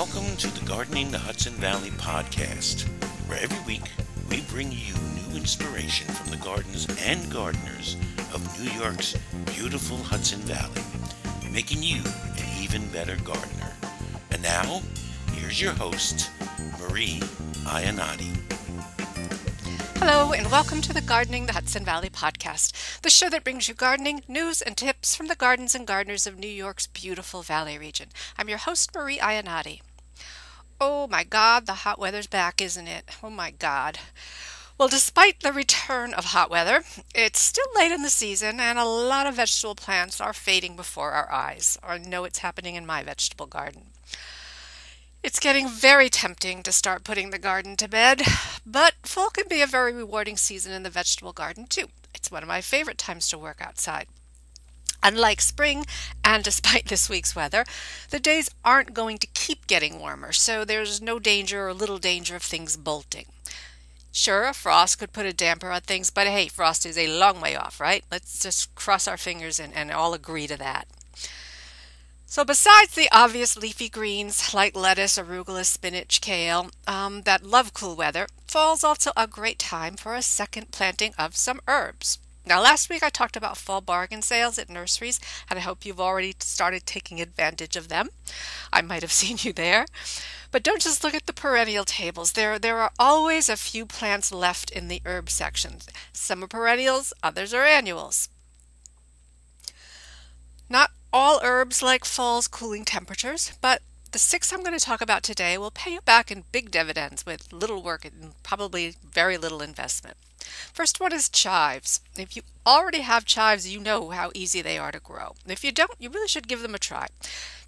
Welcome to the Gardening the Hudson Valley podcast, where every week we bring you new inspiration from the gardens and gardeners of New York's beautiful Hudson Valley, making you an even better gardener. And now, here's your host, Marie Iannotti. Hello, and welcome to the Gardening the Hudson Valley podcast, the show that brings you gardening, news, and tips from the gardens and gardeners of New York's beautiful valley region. I'm your host, Marie Iannotti. Oh my God, the hot weather's back, isn't it? Oh my God. Well, despite the return of hot weather, it's still late in the season and a lot of vegetable plants are fading before our eyes. I know it's happening in my vegetable garden. It's getting very tempting to start putting the garden to bed, but fall can be a very rewarding season in the vegetable garden too. It's one of my favorite times to work outside. Unlike spring, and despite this week's weather, the days aren't going to keep getting warmer, so there's no danger or little danger of things bolting. Sure, a frost could put a damper on things, but hey, frost is a long way off, right? Let's just cross our fingers and, and all agree to that. So, besides the obvious leafy greens like lettuce, arugula, spinach, kale um, that love cool weather, fall's also a great time for a second planting of some herbs. Now, last week I talked about fall bargain sales at nurseries, and I hope you've already started taking advantage of them. I might have seen you there. But don't just look at the perennial tables. There, there are always a few plants left in the herb section. Some are perennials, others are annuals. Not all herbs like fall's cooling temperatures, but the six I'm going to talk about today will pay you back in big dividends with little work and probably very little investment. First one is chives. If you already have chives, you know how easy they are to grow. If you don't, you really should give them a try.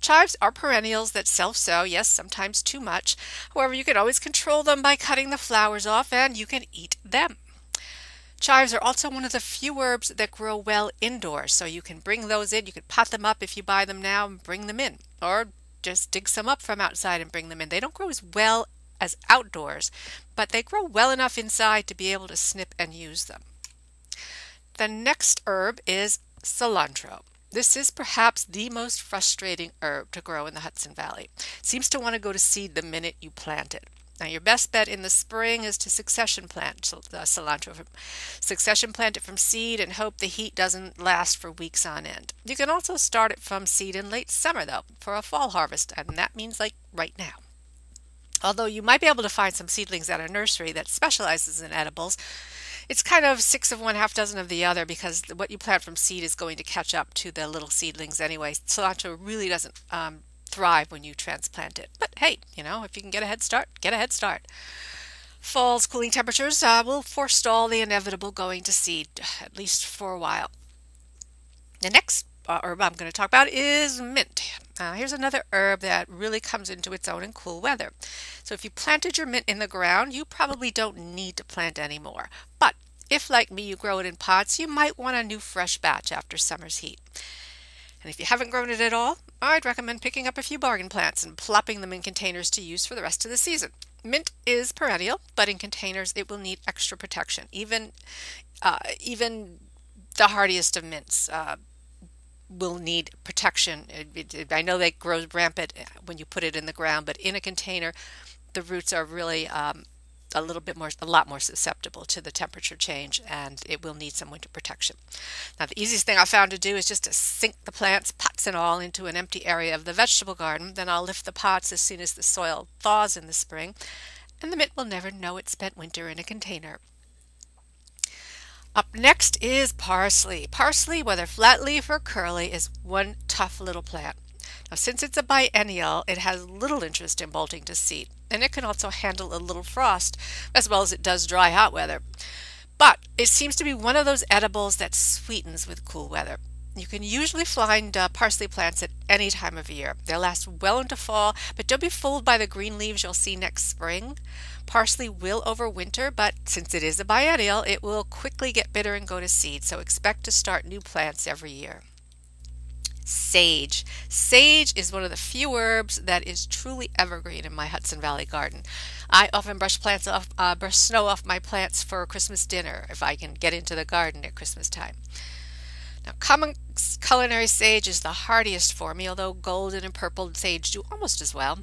Chives are perennials that self sow, yes, sometimes too much. However, you can always control them by cutting the flowers off and you can eat them. Chives are also one of the few herbs that grow well indoors, so you can bring those in. You can pot them up if you buy them now and bring them in, or just dig some up from outside and bring them in. They don't grow as well as outdoors, but they grow well enough inside to be able to snip and use them. The next herb is cilantro. This is perhaps the most frustrating herb to grow in the Hudson Valley. It seems to want to go to seed the minute you plant it. Now, your best bet in the spring is to succession plant cilantro. Succession plant it from seed and hope the heat doesn't last for weeks on end. You can also start it from seed in late summer, though, for a fall harvest, and that means like right now. Although you might be able to find some seedlings at a nursery that specializes in edibles, it's kind of six of one, half dozen of the other because what you plant from seed is going to catch up to the little seedlings anyway. Cilantro really doesn't um, thrive when you transplant it. But hey, you know, if you can get a head start, get a head start. Fall's cooling temperatures uh, will forestall the inevitable going to seed, at least for a while. The next uh, herb I'm going to talk about is mint. Uh, here's another herb that really comes into its own in cool weather. So if you planted your mint in the ground, you probably don't need to plant anymore. But if, like me, you grow it in pots, you might want a new fresh batch after summer's heat. And if you haven't grown it at all, I'd recommend picking up a few bargain plants and plopping them in containers to use for the rest of the season. Mint is perennial, but in containers it will need extra protection. Even uh, even the hardiest of mints uh, will need protection. I know they grow rampant when you put it in the ground, but in a container, the roots are really um, a little bit more, a lot more susceptible to the temperature change, and it will need some winter protection. Now, the easiest thing I found to do is just to sink the plants, pots and all, into an empty area of the vegetable garden. Then I'll lift the pots as soon as the soil thaws in the spring, and the mint will never know it spent winter in a container. Up next is parsley. Parsley, whether flat leaf or curly, is one tough little plant. Now, since it's a biennial, it has little interest in bolting to seed, and it can also handle a little frost as well as it does dry hot weather. But it seems to be one of those edibles that sweetens with cool weather. You can usually find uh, parsley plants at any time of year. They last well into fall, but don't be fooled by the green leaves you'll see next spring. Parsley will overwinter, but since it is a biennial, it will quickly get bitter and go to seed, so expect to start new plants every year. Sage. Sage is one of the few herbs that is truly evergreen in my Hudson Valley garden. I often brush plants off, uh, brush snow off my plants for Christmas dinner if I can get into the garden at Christmas time. Now, common culinary sage is the hardiest for me, although golden and purple sage do almost as well.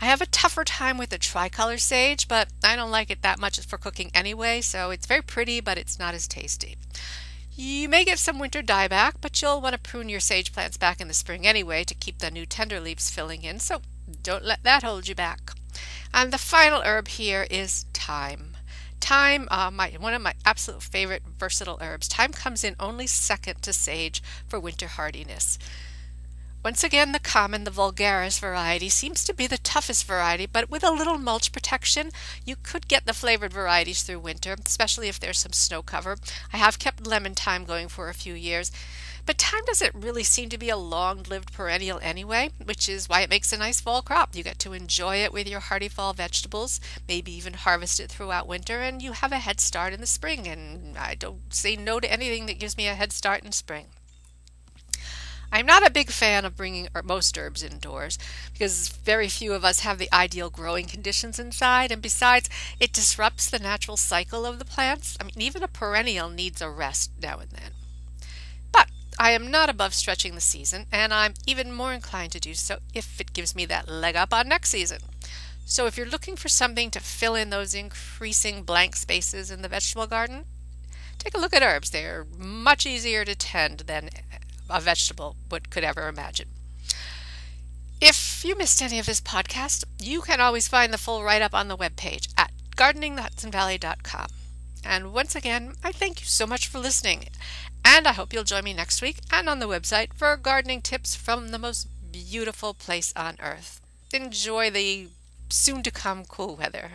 I have a tougher time with the tricolor sage, but I don't like it that much for cooking anyway, so it's very pretty, but it's not as tasty. You may get some winter dieback, but you'll want to prune your sage plants back in the spring anyway to keep the new tender leaves filling in, so don't let that hold you back. And the final herb here is thyme. Thyme, uh, my one of my absolute favorite versatile herbs. Thyme comes in only second to sage for winter hardiness. Once again, the common, the vulgaris variety seems to be the toughest variety, but with a little mulch protection, you could get the flavored varieties through winter, especially if there's some snow cover. I have kept lemon thyme going for a few years, but thyme doesn't really seem to be a long lived perennial anyway, which is why it makes a nice fall crop. You get to enjoy it with your hearty fall vegetables, maybe even harvest it throughout winter, and you have a head start in the spring. And I don't say no to anything that gives me a head start in spring. I'm not a big fan of bringing er, most herbs indoors because very few of us have the ideal growing conditions inside, and besides, it disrupts the natural cycle of the plants. I mean, even a perennial needs a rest now and then. But I am not above stretching the season, and I'm even more inclined to do so if it gives me that leg up on next season. So if you're looking for something to fill in those increasing blank spaces in the vegetable garden, take a look at herbs. They're much easier to tend than a vegetable would could ever imagine. If you missed any of this podcast, you can always find the full write up on the webpage at gardeningthehudsonvalley.com. And once again, I thank you so much for listening. And I hope you'll join me next week and on the website for gardening tips from the most beautiful place on earth. Enjoy the soon to come cool weather